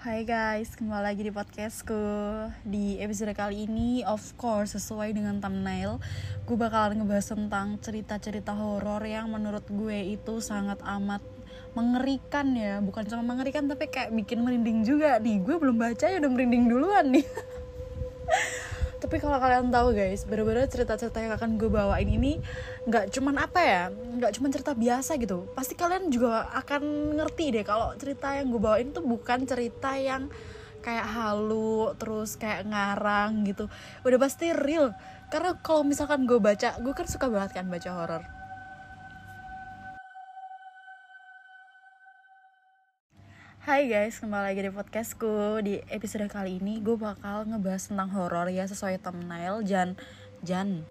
Hai guys, kembali lagi di podcastku. Di episode kali ini, of course, sesuai dengan thumbnail Gue bakalan ngebahas tentang cerita-cerita horor yang menurut gue itu sangat amat mengerikan ya. Bukan cuma mengerikan, tapi kayak bikin merinding juga nih. Gue belum baca ya udah merinding duluan nih tapi kalau kalian tahu guys bener-bener cerita-cerita yang akan gue bawain ini nggak cuman apa ya nggak cuman cerita biasa gitu. Pasti kalian juga akan ngerti deh kalau cerita yang gue bawain tuh bukan cerita yang kayak halu terus kayak ngarang gitu. Udah pasti real. Karena kalau misalkan gue baca gue kan suka banget kan baca horor Hai guys, kembali lagi di podcastku. Di episode kali ini gue bakal ngebahas tentang horor ya sesuai thumbnail. Jan Jan.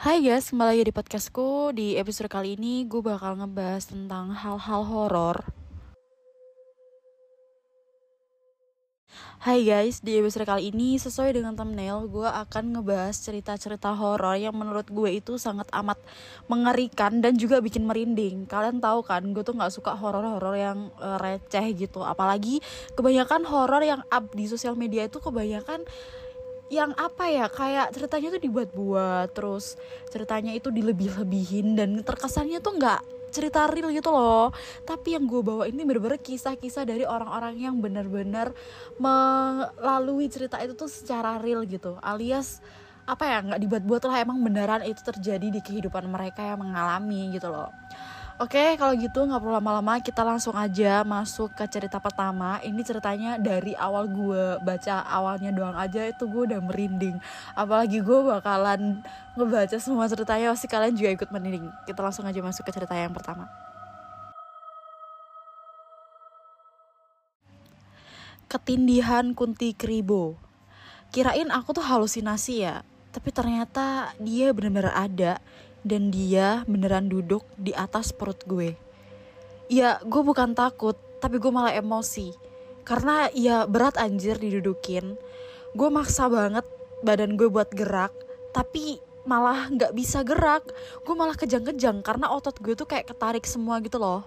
Hai guys, kembali lagi di podcastku. Di episode kali ini gue bakal ngebahas tentang hal-hal horor Hai guys, di episode kali ini sesuai dengan thumbnail gue akan ngebahas cerita-cerita horor yang menurut gue itu sangat amat mengerikan dan juga bikin merinding. Kalian tahu kan, gue tuh nggak suka horor-horor yang uh, receh gitu. Apalagi kebanyakan horor yang up di sosial media itu kebanyakan yang apa ya kayak ceritanya tuh dibuat-buat terus ceritanya itu dilebih-lebihin dan terkesannya tuh nggak cerita real gitu loh. Tapi yang gue bawa ini bener-bener kisah-kisah dari orang-orang yang bener-bener melalui cerita itu tuh secara real gitu. Alias apa ya nggak dibuat-buat lah emang beneran itu terjadi di kehidupan mereka yang mengalami gitu loh Oke, kalau gitu nggak perlu lama-lama, kita langsung aja masuk ke cerita pertama. Ini ceritanya dari awal gue baca awalnya doang aja itu gue udah merinding. Apalagi gue bakalan ngebaca semua ceritanya, pasti kalian juga ikut merinding. Kita langsung aja masuk ke cerita yang pertama. Ketindihan Kunti Kribo. Kirain aku tuh halusinasi ya, tapi ternyata dia benar-benar ada dan dia beneran duduk di atas perut gue. Ya, gue bukan takut, tapi gue malah emosi. Karena ya berat anjir didudukin. Gue maksa banget badan gue buat gerak, tapi malah nggak bisa gerak. Gue malah kejang-kejang karena otot gue tuh kayak ketarik semua gitu loh.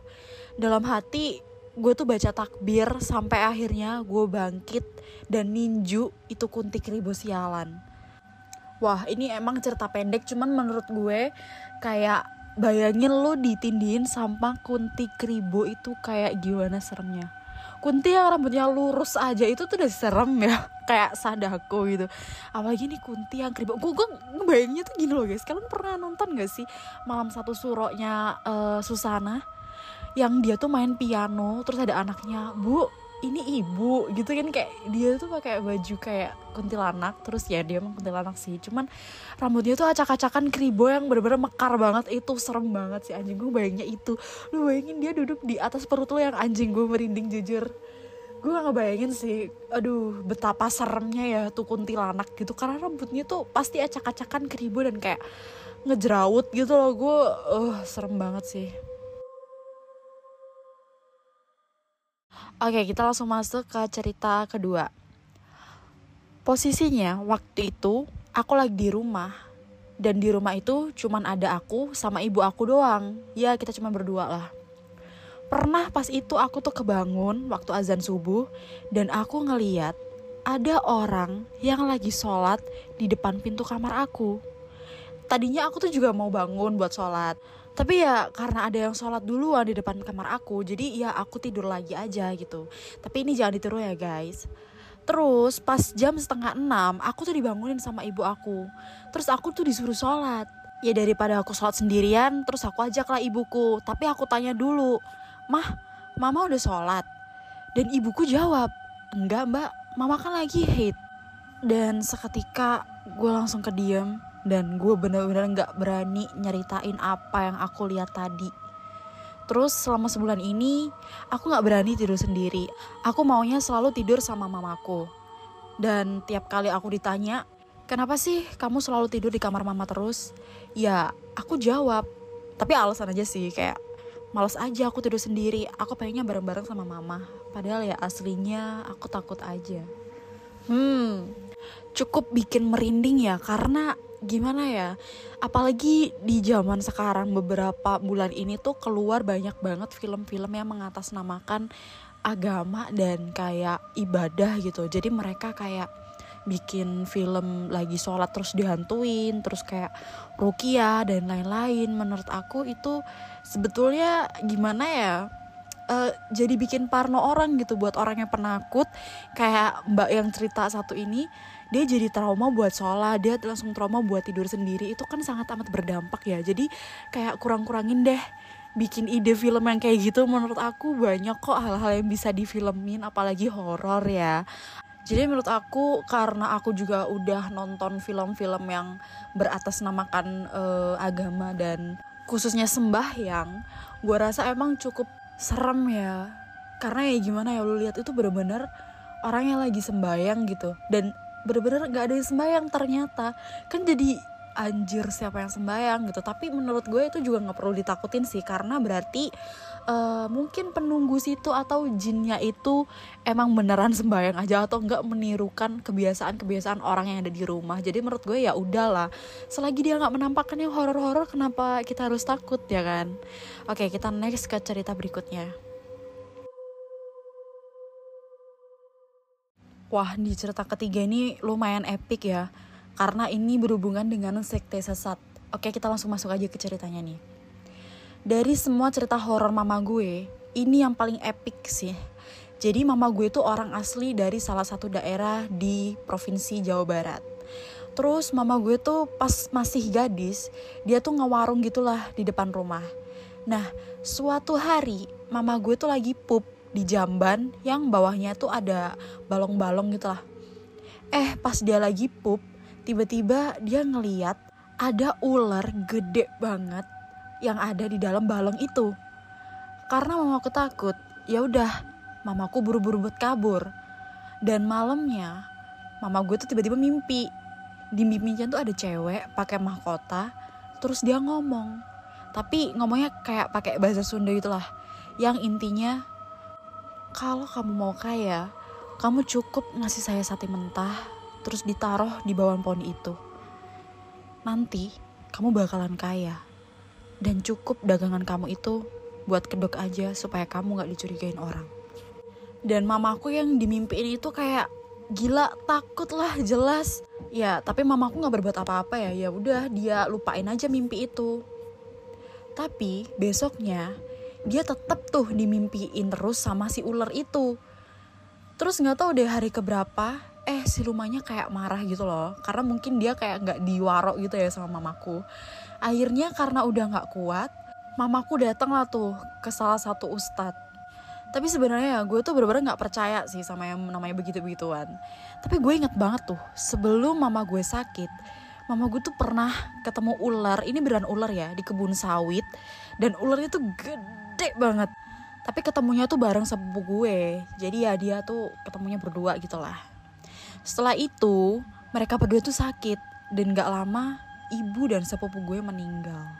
Dalam hati gue tuh baca takbir sampai akhirnya gue bangkit dan ninju itu kunti kribo sialan wah ini emang cerita pendek cuman menurut gue kayak bayangin lo ditindihin sama kunti kribo itu kayak gimana seremnya. Kunti yang rambutnya lurus aja itu tuh udah serem ya kayak sadako gitu. Apalagi nih kunti yang kribo. Gue, gue ngebayanginnya tuh gini loh guys. Kalian pernah nonton gak sih malam satu suroknya uh, Susana? Yang dia tuh main piano terus ada anaknya bu ini ibu gitu kan kayak dia tuh pakai baju kayak kuntilanak terus ya dia emang kuntilanak sih. Cuman rambutnya tuh acak-acakan kribo yang bener-bener mekar banget. Itu serem banget sih anjing. Gue bayangnya itu. Lu bayangin dia duduk di atas perut lo yang anjing gue merinding jujur. Gue gak ngebayangin sih aduh betapa seremnya ya tuh kuntilanak gitu. Karena rambutnya tuh pasti acak-acakan kribo dan kayak ngejerawut gitu loh. Gue uh, serem banget sih Oke, kita langsung masuk ke cerita kedua. Posisinya waktu itu aku lagi di rumah dan di rumah itu cuman ada aku sama ibu aku doang. Ya, kita cuma berdua lah. Pernah pas itu aku tuh kebangun waktu azan subuh dan aku ngeliat ada orang yang lagi sholat di depan pintu kamar aku. Tadinya aku tuh juga mau bangun buat sholat, tapi ya karena ada yang sholat duluan di depan kamar aku jadi ya aku tidur lagi aja gitu. Tapi ini jangan ditiru ya guys. Terus pas jam setengah enam aku tuh dibangunin sama ibu aku. Terus aku tuh disuruh sholat. Ya daripada aku sholat sendirian terus aku ajaklah ibuku. Tapi aku tanya dulu mah mama udah sholat? Dan ibuku jawab enggak mbak. Mama kan lagi hate dan seketika gue langsung kediam dan gue bener-bener gak berani nyeritain apa yang aku lihat tadi. Terus selama sebulan ini aku gak berani tidur sendiri. Aku maunya selalu tidur sama mamaku. Dan tiap kali aku ditanya, kenapa sih kamu selalu tidur di kamar mama terus? Ya aku jawab, tapi alasan aja sih kayak males aja aku tidur sendiri. Aku pengennya bareng-bareng sama mama. Padahal ya aslinya aku takut aja. Hmm, cukup bikin merinding ya karena gimana ya apalagi di zaman sekarang beberapa bulan ini tuh keluar banyak banget film-film yang mengatasnamakan agama dan kayak ibadah gitu. Jadi mereka kayak bikin film lagi sholat terus dihantuin terus kayak rukia dan lain-lain. Menurut aku itu sebetulnya gimana ya uh, jadi bikin parno orang gitu buat orang yang penakut. Kayak mbak yang cerita satu ini dia jadi trauma buat sholat dia langsung trauma buat tidur sendiri itu kan sangat amat berdampak ya. Jadi kayak kurang-kurangin deh bikin ide film yang kayak gitu. Menurut aku banyak kok hal-hal yang bisa difilmin apalagi horor ya. Jadi menurut aku karena aku juga udah nonton film-film yang beratasnamakan uh, agama dan khususnya sembahyang gue rasa emang cukup serem ya. Karena ya gimana ya lu lihat itu bener-bener orang yang lagi sembayang gitu. Dan bener-bener gak ada yang sembayang ternyata. Kan jadi anjir siapa yang sembayang gitu. Tapi menurut gue itu juga nggak perlu ditakutin sih karena berarti uh, mungkin penunggu situ atau jinnya itu emang beneran sembayang aja atau nggak menirukan kebiasaan-kebiasaan orang yang ada di rumah. Jadi menurut gue ya udahlah. Selagi dia nggak menampakkan yang horor-horor kenapa kita harus takut ya kan? Oke kita next ke cerita berikutnya Wah, di cerita ketiga ini lumayan epic ya karena ini berhubungan dengan sekte sesat. Oke, kita langsung masuk aja ke ceritanya nih. Dari semua cerita horor mama gue, ini yang paling epic sih. Jadi mama gue itu orang asli dari salah satu daerah di provinsi Jawa Barat. Terus mama gue tuh pas masih gadis, dia tuh ngewarung gitulah di depan rumah. Nah, suatu hari mama gue tuh lagi pup di jamban yang bawahnya tuh ada balong-balong gitu lah. Eh, pas dia lagi pup, tiba-tiba dia ngeliat ada ular gede banget yang ada di dalam balong itu. Karena mamaku takut, ya udah, mamaku buru-buru buat kabur. Dan malamnya, mama gue tuh tiba-tiba mimpi. Di mimpinya tuh ada cewek pakai mahkota, terus dia ngomong. Tapi ngomongnya kayak pakai bahasa Sunda itulah. Yang intinya, kalau kamu mau kaya, kamu cukup ngasih saya sate mentah terus ditaruh di bawah pohon itu. Nanti kamu bakalan kaya. Dan cukup dagangan kamu itu buat kedok aja supaya kamu gak dicurigain orang. Dan mamaku yang dimimpiin itu kayak gila takut lah jelas. Ya tapi mamaku gak berbuat apa-apa ya. Ya udah dia lupain aja mimpi itu. Tapi besoknya dia tetap tuh dimimpiin terus sama si ular itu. Terus nggak tahu deh hari keberapa eh si rumahnya kayak marah gitu loh. Karena mungkin dia kayak nggak diwarok gitu ya sama mamaku. Akhirnya karena udah nggak kuat mamaku datang lah tuh ke salah satu ustadz. Tapi sebenarnya ya gue tuh bener-bener nggak percaya sih sama yang namanya begitu begituan tapi gue inget banget tuh sebelum mama gue sakit mama gue tuh pernah ketemu ular. Ini beneran ular ya di kebun sawit. Dan ularnya tuh gede banget. Tapi ketemunya tuh bareng sepupu gue. Jadi ya dia tuh ketemunya berdua gitu lah setelah itu, mereka berdua tuh sakit. Dan gak lama ibu dan sepupu gue meninggal.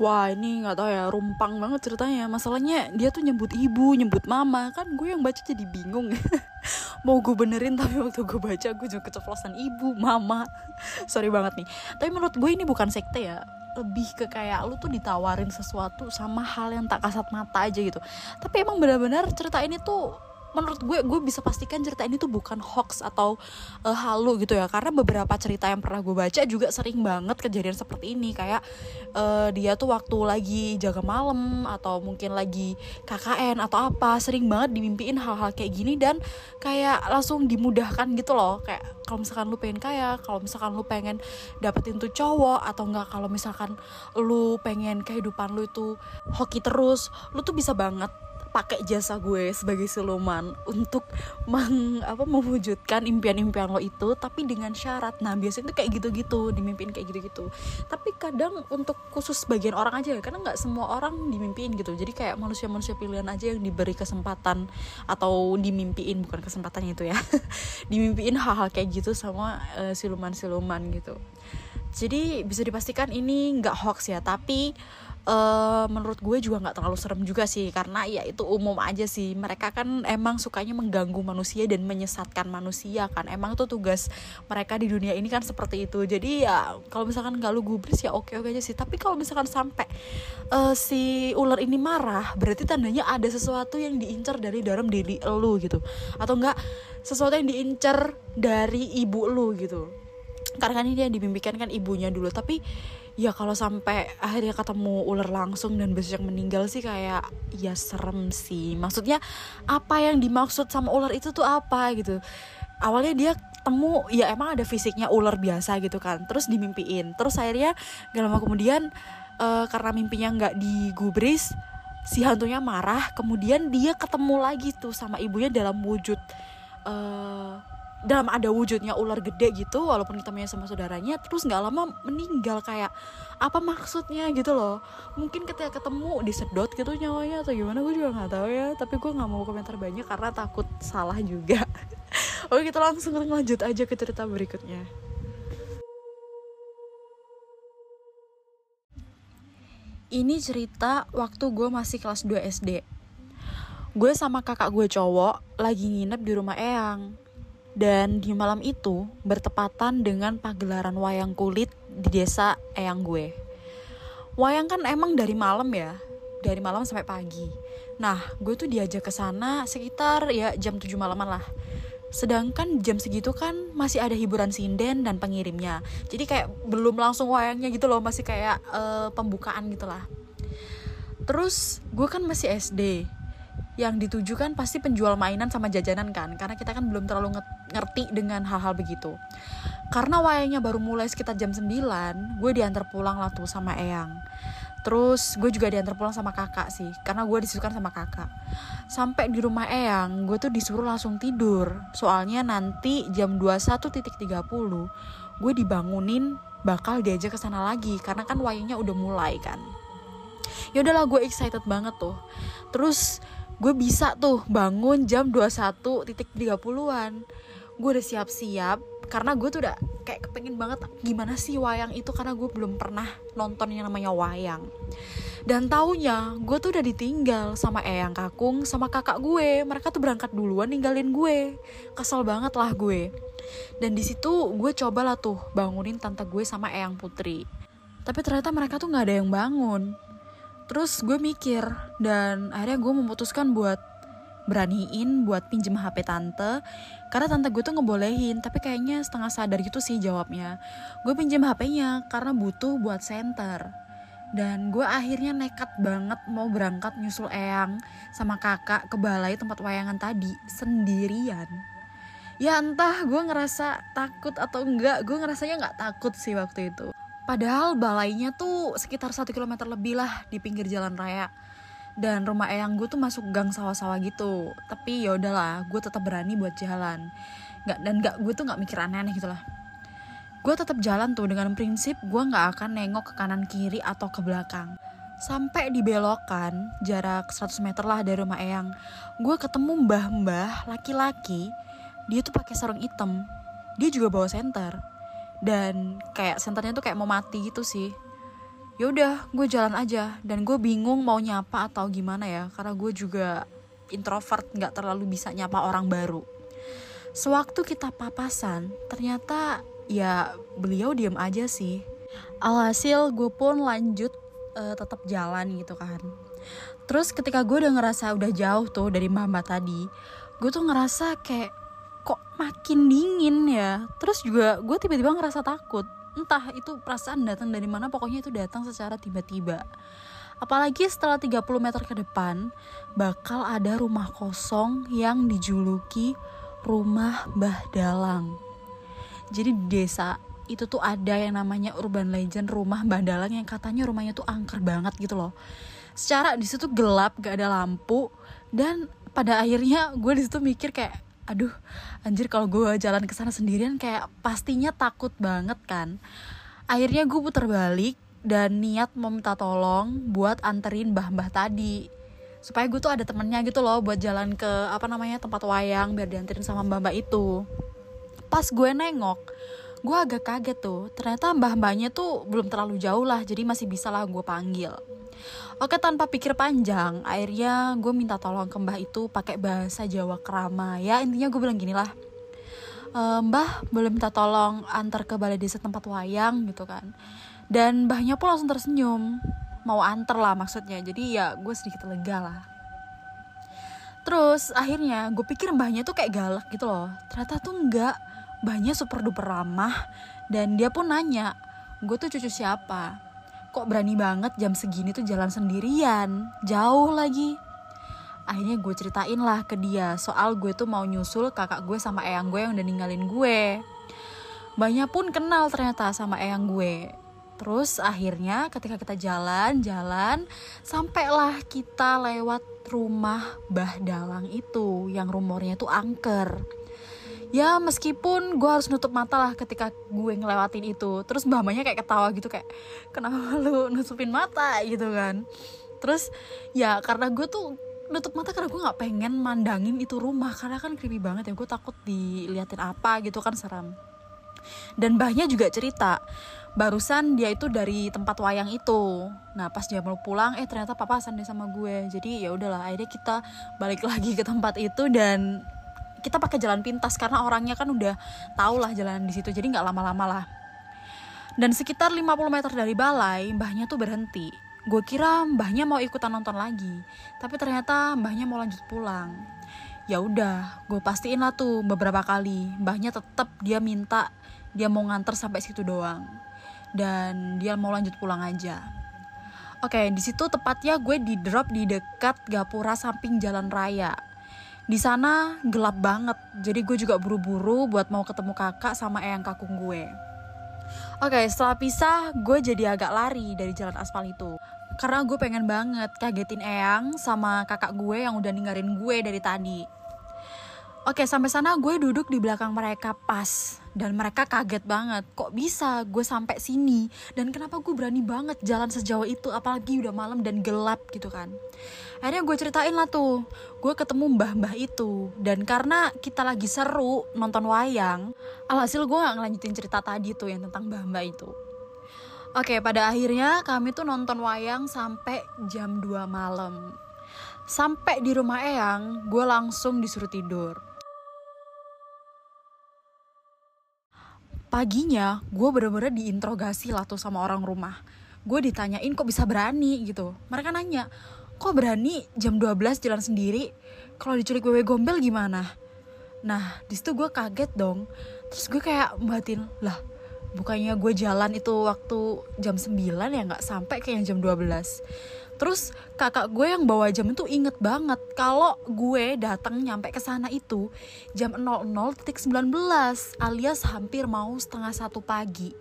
Wah ini gak tau ya rumpang banget ceritanya. Masalahnya dia tuh nyebut ibu, nyebut mama. Kan gue yang baca jadi bingung. Mau gue benerin tapi waktu gue baca gue juga keceplosan ibu, mama. Sorry banget nih. Tapi menurut gue ini bukan sekte ya Lebih ke kayak lu tuh ditawarin sesuatu sama hal yang tak kasat mata aja gitu. Tapi emang benar-benar cerita ini tuh menurut gue gue bisa pastikan cerita ini tuh bukan hoax atau uh, halu gitu ya. Karena beberapa cerita yang pernah gue baca juga sering banget kejadian seperti ini. Kayak uh, dia tuh waktu lagi jaga malam atau mungkin lagi KKN atau apa sering banget dimimpiin hal-hal kayak gini dan kayak langsung dimudahkan gitu loh. Kayak kalau misalkan lu pengen kaya kalau misalkan lu pengen dapetin tuh cowok atau enggak kalau misalkan lu pengen kehidupan lu itu hoki terus lu tuh bisa banget pakai jasa gue sebagai siluman untuk meng, apa mewujudkan impian-impian lo itu tapi dengan syarat. Nah biasanya itu kayak gitu-gitu dimimpin kayak gitu-gitu. Tapi kadang untuk khusus bagian orang aja ya karena nggak semua orang dimimpiin gitu. Jadi kayak manusia-manusia pilihan aja yang diberi kesempatan atau dimimpiin bukan kesempatannya itu ya. Dimimpiin hal-hal kayak gitu sama uh, siluman-siluman gitu. Jadi bisa dipastikan ini nggak hoax ya tapi uh, menurut gue juga nggak terlalu serem juga sih karena ya itu umum aja sih. Mereka kan emang sukanya mengganggu manusia dan menyesatkan manusia kan. Emang tuh tugas mereka di dunia ini kan seperti itu. Jadi ya kalau misalkan nggak lu gubris ya oke oke aja sih. Tapi kalau misalkan sampai uh, si ular ini marah berarti tandanya ada sesuatu yang diincar dari dalam diri lu gitu. Atau enggak sesuatu yang diincar dari ibu lu gitu. Karena kan ini yang dimimpikan kan ibunya dulu. Tapi ya kalau sampai akhirnya ketemu ular langsung dan besok meninggal sih kayak ya serem sih. Maksudnya apa yang dimaksud sama ular itu tuh apa gitu. Awalnya dia temu ya emang ada fisiknya ular biasa gitu kan terus dimimpiin. Terus akhirnya gak lama kemudian uh, karena mimpinya nggak digubris si hantunya marah kemudian dia ketemu lagi tuh sama ibunya dalam wujud uh, dalam ada wujudnya ular gede gitu walaupun kita sama saudaranya terus nggak lama meninggal kayak apa maksudnya gitu loh. Mungkin ketika ketemu disedot gitu nyawanya atau gimana gue juga nggak tahu ya tapi gue nggak mau komentar banyak karena takut salah juga. Oke kita langsung lanjut aja ke cerita berikutnya. Ini cerita waktu gue masih kelas 2 SD gue sama kakak gue cowok lagi nginep di rumah Eyang dan di malam itu bertepatan dengan pagelaran wayang kulit di desa Eyang gue. Wayang kan emang dari malam ya, dari malam sampai pagi. Nah, gue tuh diajak ke sana sekitar ya jam 7 malaman lah. Sedangkan jam segitu kan masih ada hiburan sinden dan pengirimnya. Jadi kayak belum langsung wayangnya gitu loh, masih kayak uh, pembukaan gitu lah. Terus gue kan masih SD yang ditujukan pasti penjual mainan sama jajanan kan karena kita kan belum terlalu ngerti dengan hal-hal begitu. Karena wayangnya baru mulai sekitar jam 9 gue diantar pulang lah tuh sama Eyang. Terus gue juga diantar pulang sama kakak sih karena gue disuruhkan sama kakak. Sampai di rumah Eyang gue tuh disuruh langsung tidur. Soalnya nanti jam 21.30 gue dibangunin bakal diajak ke sana lagi karena kan wayangnya udah mulai kan. Ya udahlah gue excited banget tuh. Terus gue bisa tuh bangun jam 21.30an gue udah siap-siap karena gue tuh udah kayak kepengen banget gimana sih wayang itu karena gue belum pernah nonton yang namanya wayang. Dan taunya gue tuh udah ditinggal sama Eyang Kakung sama kakak gue. Mereka tuh berangkat duluan ninggalin gue. Kesel banget lah gue. Dan di situ gue cobalah tuh bangunin tante gue sama Eyang Putri. Tapi ternyata mereka tuh nggak ada yang bangun terus gue mikir dan akhirnya gue memutuskan buat beraniin buat pinjem HP tante karena tante gue tuh ngebolehin tapi kayaknya setengah sadar gitu sih jawabnya. Gue pinjem HP-nya karena butuh buat center dan gue akhirnya nekat banget mau berangkat nyusul Eyang sama kakak ke balai tempat wayangan tadi sendirian. Ya entah gue ngerasa takut atau enggak gue ngerasanya nggak takut sih waktu itu Padahal balainya tuh sekitar satu kilometer lebih lah di pinggir jalan raya. Dan rumah eyang gue tuh masuk gang sawah-sawah gitu. Tapi ya udahlah, gue tetap berani buat jalan. Gak, dan gak gue tuh nggak mikir aneh-aneh gitu lah. Gue tetap jalan tuh dengan prinsip gue nggak akan nengok ke kanan kiri atau ke belakang. Sampai di belokan, jarak 100 meter lah dari rumah eyang, gue ketemu mbah-mbah laki-laki. Dia tuh pakai sarung hitam. Dia juga bawa senter dan kayak senternya tuh kayak mau mati gitu sih. Ya udah gue jalan aja. Dan gue bingung mau nyapa atau gimana ya. Karena gue juga introvert nggak terlalu bisa nyapa orang baru. Sewaktu kita papasan ternyata ya beliau diem aja sih. Alhasil gue pun lanjut uh, tetap jalan gitu kan. Terus ketika gue udah ngerasa udah jauh tuh dari mbak tadi gue tuh ngerasa kayak kok makin dingin ya. Terus juga gue tiba-tiba ngerasa takut. Entah itu perasaan datang dari mana pokoknya itu datang secara tiba-tiba. Apalagi setelah 30 meter ke depan bakal ada rumah kosong yang dijuluki rumah Mbah Dalang. Jadi di desa itu tuh ada yang namanya urban legend rumah Mbah Dalang yang katanya rumahnya tuh angker banget gitu loh. Secara di situ gelap gak ada lampu dan pada akhirnya gue di situ mikir kayak aduh anjir kalau gue jalan ke sana sendirian kayak pastinya takut banget kan. Akhirnya gue putar balik dan niat mau minta tolong buat anterin mbah-mbah tadi. Supaya gue tuh ada temennya gitu loh buat jalan ke apa namanya tempat wayang biar dianterin sama mbah-mbah itu. Pas gue nengok gue agak kaget tuh. Ternyata mbah-mbahnya tuh belum terlalu jauh lah jadi masih bisa lah gue panggil Oke tanpa pikir panjang, akhirnya gue minta tolong ke mbah itu pakai bahasa Jawa kerama. Ya intinya gue bilang gini lah, e, mbah boleh minta tolong antar ke balai desa tempat wayang gitu kan. Dan mbahnya pun langsung tersenyum, mau antar lah maksudnya. Jadi ya gue sedikit lega lah. Terus akhirnya gue pikir mbahnya tuh kayak galak gitu loh. Ternyata tuh enggak, mbahnya super duper ramah. Dan dia pun nanya, gue tuh cucu siapa? Kok berani banget jam segini tuh jalan sendirian, jauh lagi. Akhirnya gue ceritain lah ke dia soal gue tuh mau nyusul kakak gue sama eyang gue yang udah ninggalin gue. Banyak pun kenal ternyata sama eyang gue. Terus akhirnya ketika kita jalan-jalan, sampailah kita lewat rumah Bah Dalang itu yang rumornya tuh angker ya meskipun gue harus nutup mata lah ketika gue ngelewatin itu. Terus mamanya kayak ketawa gitu kayak kenapa lu nutupin mata? gitu kan. Terus ya karena gue tuh nutup mata karena gue nggak pengen mandangin itu rumah. Karena kan creepy banget ya gue takut diliatin apa gitu kan seram. Dan mbahnya juga cerita barusan dia itu dari tempat wayang itu. Nah pas dia mau pulang eh ternyata papa sandi sama gue. Jadi ya udahlah akhirnya kita balik lagi ke tempat itu dan kita pakai jalan pintas karena orangnya kan udah tau lah jalan di situ jadi nggak lama-lama lah. Dan sekitar 50 meter dari balai mbahnya tuh berhenti. Gue kira mbahnya mau ikutan nonton lagi tapi ternyata mbahnya mau lanjut pulang. Ya udah gue pastiin lah tuh beberapa kali mbahnya tetap dia minta dia mau nganter sampai situ doang. Dan dia mau lanjut pulang aja. Oke, di situ tepatnya gue di drop di dekat gapura samping jalan raya di sana gelap banget jadi gue juga buru-buru buat mau ketemu kakak sama eyang kakung gue Oke, setelah pisah, gue jadi agak lari dari jalan aspal itu. Karena gue pengen banget kagetin Eyang sama kakak gue yang udah ninggalin gue dari tadi. Oke, sampai sana gue duduk di belakang mereka pas dan mereka kaget banget. Kok bisa gue sampai sini dan kenapa gue berani banget jalan sejauh itu apalagi udah malam dan gelap gitu kan. Akhirnya gue ceritain lah tuh, gue ketemu mbah-mbah itu dan karena kita lagi seru nonton wayang, alhasil gue gak ngelanjutin cerita tadi tuh yang tentang mbah-mbah itu. Oke, pada akhirnya kami tuh nonton wayang sampai jam 2 malam. Sampai di rumah Eyang, gue langsung disuruh tidur paginya gue bener-bener diinterogasi lah tuh sama orang rumah. Gue ditanyain kok bisa berani? gitu. Mereka nanya kok berani jam 12 jalan sendiri? Kalau diculik wewe gombel gimana? Nah di situ gue kaget dong. Terus gue kayak batin lah bukannya gue jalan itu waktu jam 9 ya? Nggak sampai kayak jam 12 Terus kakak gue yang bawa jam itu inget banget kalau gue datang nyampe ke sana itu jam 00.19 alias hampir mau setengah satu pagi.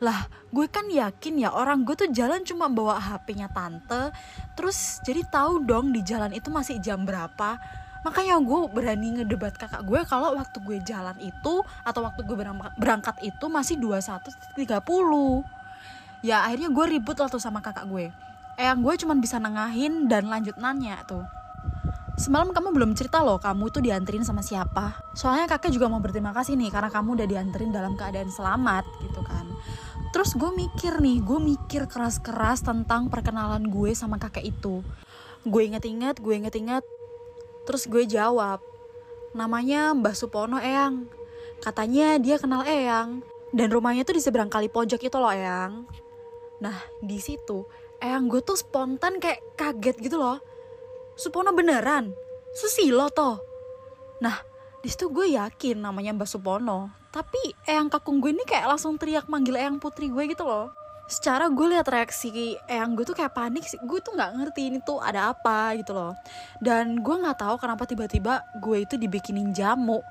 Lah, gue kan yakin ya orang gue tuh jalan cuma bawa HP-nya tante. Terus jadi tahu dong di jalan itu masih jam berapa. Makanya gue berani ngedebat kakak gue kalau waktu gue jalan itu atau waktu gue berangkat itu masih 21.30. Ya akhirnya gue ribut lah tuh sama kakak gue Eyang gue cuman bisa nengahin dan lanjut nanya tuh. Semalam kamu belum cerita loh kamu tuh dianterin sama siapa. Soalnya kakek juga mau berterima kasih nih karena kamu udah dianterin dalam keadaan selamat gitu kan. Terus gue mikir nih, gue mikir keras-keras tentang perkenalan gue sama kakek itu. Gue inget-inget, gue inget-inget. Terus gue jawab, namanya Mbah Supono Eyang. Katanya dia kenal Eyang. Dan rumahnya tuh di seberang kali pojok itu loh Eyang. Nah, di situ Eyang gue tuh spontan kayak kaget gitu loh. Supono beneran? Susilo toh? Nah, di situ gue yakin namanya Mbak Supono. Tapi Eyang kakung gue ini kayak langsung teriak manggil Eyang putri gue gitu loh. Secara gue lihat reaksi Eyang gue tuh kayak panik sih. Gue tuh nggak ngerti ini tuh ada apa gitu loh. Dan gue nggak tahu kenapa tiba-tiba gue itu dibikinin jamu.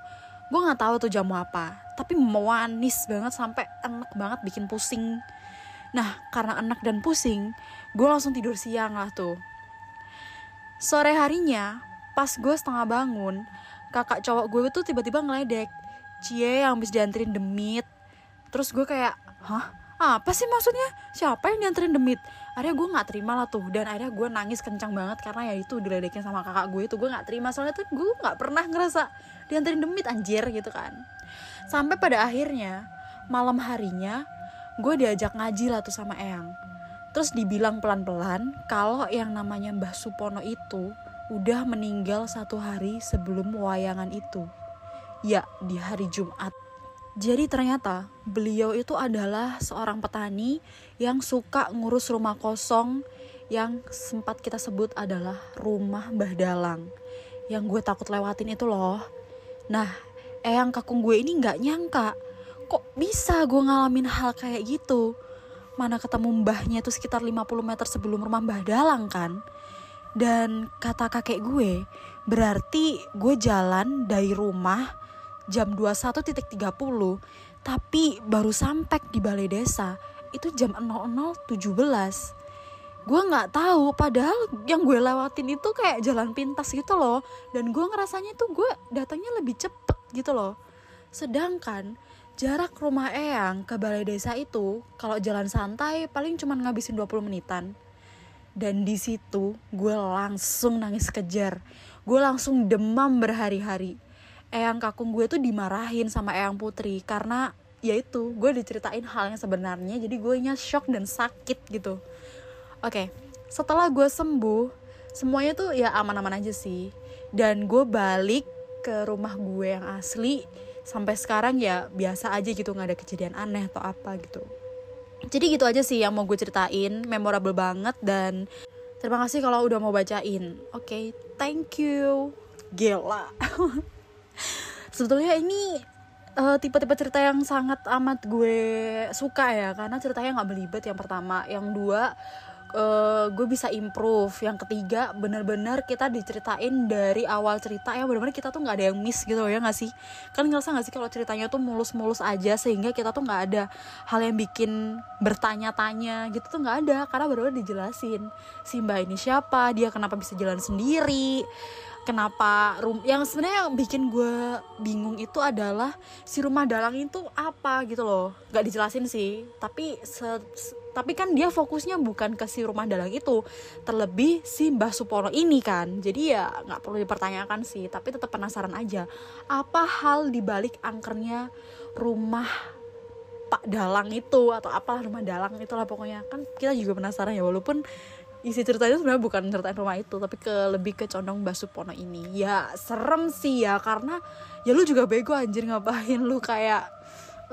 Gue nggak tahu tuh jamu apa. Tapi manis banget sampai enak banget bikin pusing. Nah, karena enak dan pusing, gue langsung tidur siang lah tuh. Sore harinya pas gue setengah bangun kakak cowok gue tuh tiba-tiba ngeledek. Cie yang habis dianterin demit. Terus gue kayak hah? Apa sih maksudnya? Siapa yang dianterin demit? Akhirnya gue nggak terima lah tuh. Dan akhirnya gue nangis kencang banget karena ya itu diledekin sama kakak gue itu. Gue nggak terima. Soalnya tuh gue nggak pernah ngerasa dianterin demit anjir gitu kan. Sampai pada akhirnya malam harinya gue diajak ngaji lah tuh sama Eyang terus dibilang pelan-pelan kalau yang namanya Mbah Supono itu udah meninggal satu hari sebelum wayangan itu ya di hari Jumat jadi ternyata beliau itu adalah seorang petani yang suka ngurus rumah kosong yang sempat kita sebut adalah rumah Mbah Dalang. Yang gue takut lewatin itu loh. Nah, eyang kakung gue ini nggak nyangka kok bisa gue ngalamin hal kayak gitu. Mana ketemu mbahnya itu sekitar 50 meter sebelum rumah Mbah Dalang kan. Dan kata kakek gue, berarti gue jalan dari rumah jam 21.30 tapi baru sampai di balai desa itu jam 00.17 gue nggak tahu padahal yang gue lewatin itu kayak jalan pintas gitu loh dan gue ngerasanya tuh gue datangnya lebih cepet gitu loh sedangkan jarak rumah Eyang ke balai desa itu kalau jalan santai paling cuma ngabisin 20 menitan. Dan di situ gue langsung nangis kejar. Gue langsung demam berhari-hari. Eyang kakung gue tuh dimarahin sama Eyang Putri karena ya itu gue diceritain hal yang sebenarnya jadi gue nya shock dan sakit gitu. Oke okay, setelah gue sembuh semuanya tuh ya aman-aman aja sih. Dan gue balik ke rumah gue yang asli sampai sekarang ya biasa aja gitu nggak ada kejadian aneh atau apa gitu. Jadi gitu aja sih yang mau gue ceritain memorable banget dan terima kasih kalau udah mau bacain. Oke okay, thank you. Gila. Sebetulnya ini uh, tipe-tipe cerita yang sangat amat gue suka ya karena ceritanya nggak belibet yang pertama. Yang dua uh, gue bisa improve. Yang ketiga benar-benar kita diceritain dari awal cerita ya benar-benar kita tuh nggak ada yang miss gitu ya nggak sih? Kan ngerasa nggak sih kalau ceritanya tuh mulus-mulus aja sehingga kita tuh nggak ada hal yang bikin bertanya-tanya gitu tuh nggak ada karena benar-benar dijelasin. Si mbak ini siapa? Dia kenapa bisa jalan sendiri? Kenapa rum yang sebenarnya yang bikin gue bingung itu adalah si rumah dalang itu apa gitu loh. Nggak dijelasin sih tapi se, tapi kan dia fokusnya bukan ke si rumah dalang itu. Terlebih si Mbah Supono ini kan. Jadi ya nggak perlu dipertanyakan sih tapi tetap penasaran aja. Apa hal dibalik angkernya rumah Pak Dalang itu? Atau apalah rumah Dalang itulah pokoknya. Kan kita juga penasaran ya walaupun isi ceritanya sebenarnya bukan ceritain rumah itu tapi ke lebih ke condong Basupono ini. Ya serem sih ya karena ya lu juga bego anjir ngapain lu kayak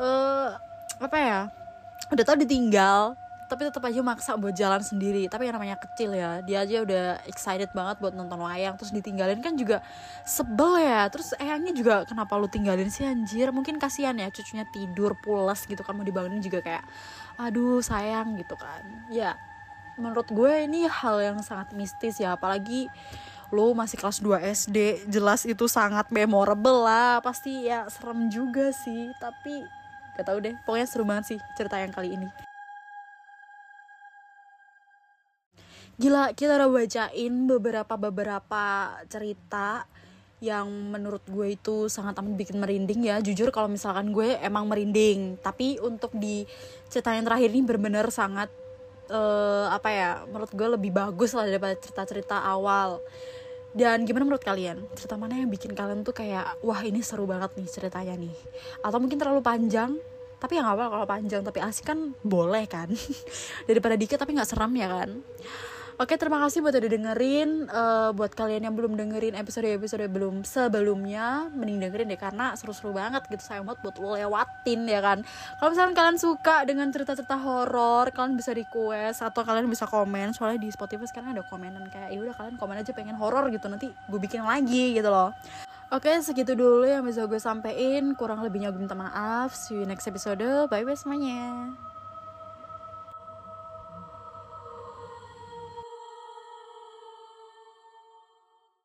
uh, apa ya udah tau ditinggal tapi tetap aja maksa buat jalan sendiri. Tapi yang namanya kecil ya dia aja udah excited banget buat nonton wayang. Terus ditinggalin kan juga sebel ya. Terus eyangnya juga kenapa lu tinggalin sih anjir? Mungkin kasihan ya cucunya tidur pulas gitu kan mau dibangunin juga kayak aduh sayang gitu kan. Ya menurut gue ini hal yang sangat mistis ya. Apalagi lo masih kelas 2 SD jelas itu sangat memorable lah. Pasti ya serem juga sih. Tapi gak tau deh. Pokoknya seru banget sih cerita yang kali ini gila kita udah bacain beberapa beberapa cerita yang menurut gue itu sangat amat bikin merinding ya. Jujur kalau misalkan gue emang merinding. Tapi untuk di cerita yang terakhir ini benar-benar sangat uh, apa ya menurut gue lebih bagus lah daripada cerita-cerita awal. Dan gimana menurut kalian? Cerita mana yang bikin kalian tuh kayak wah ini seru banget nih ceritanya nih. Atau mungkin terlalu panjang tapi yang awal kalau panjang tapi asik kan boleh kan? Daripada dikit tapi nggak seram ya kan Oke, terima kasih buat udah dengerin. Uh, buat kalian yang belum dengerin episode-episode belum sebelumnya, mending dengerin deh karena seru-seru banget gitu. Saya mau buat lo lewatin ya kan. Kalau misalnya kalian suka dengan cerita-cerita horor, kalian bisa request atau kalian bisa komen. Soalnya di Spotify sekarang ada komenan kayak, ya udah kalian komen aja pengen horor gitu. Nanti gue bikin lagi gitu loh. Oke, segitu dulu yang bisa gue sampein. Kurang lebihnya gue minta maaf. See you next episode. Bye bye semuanya.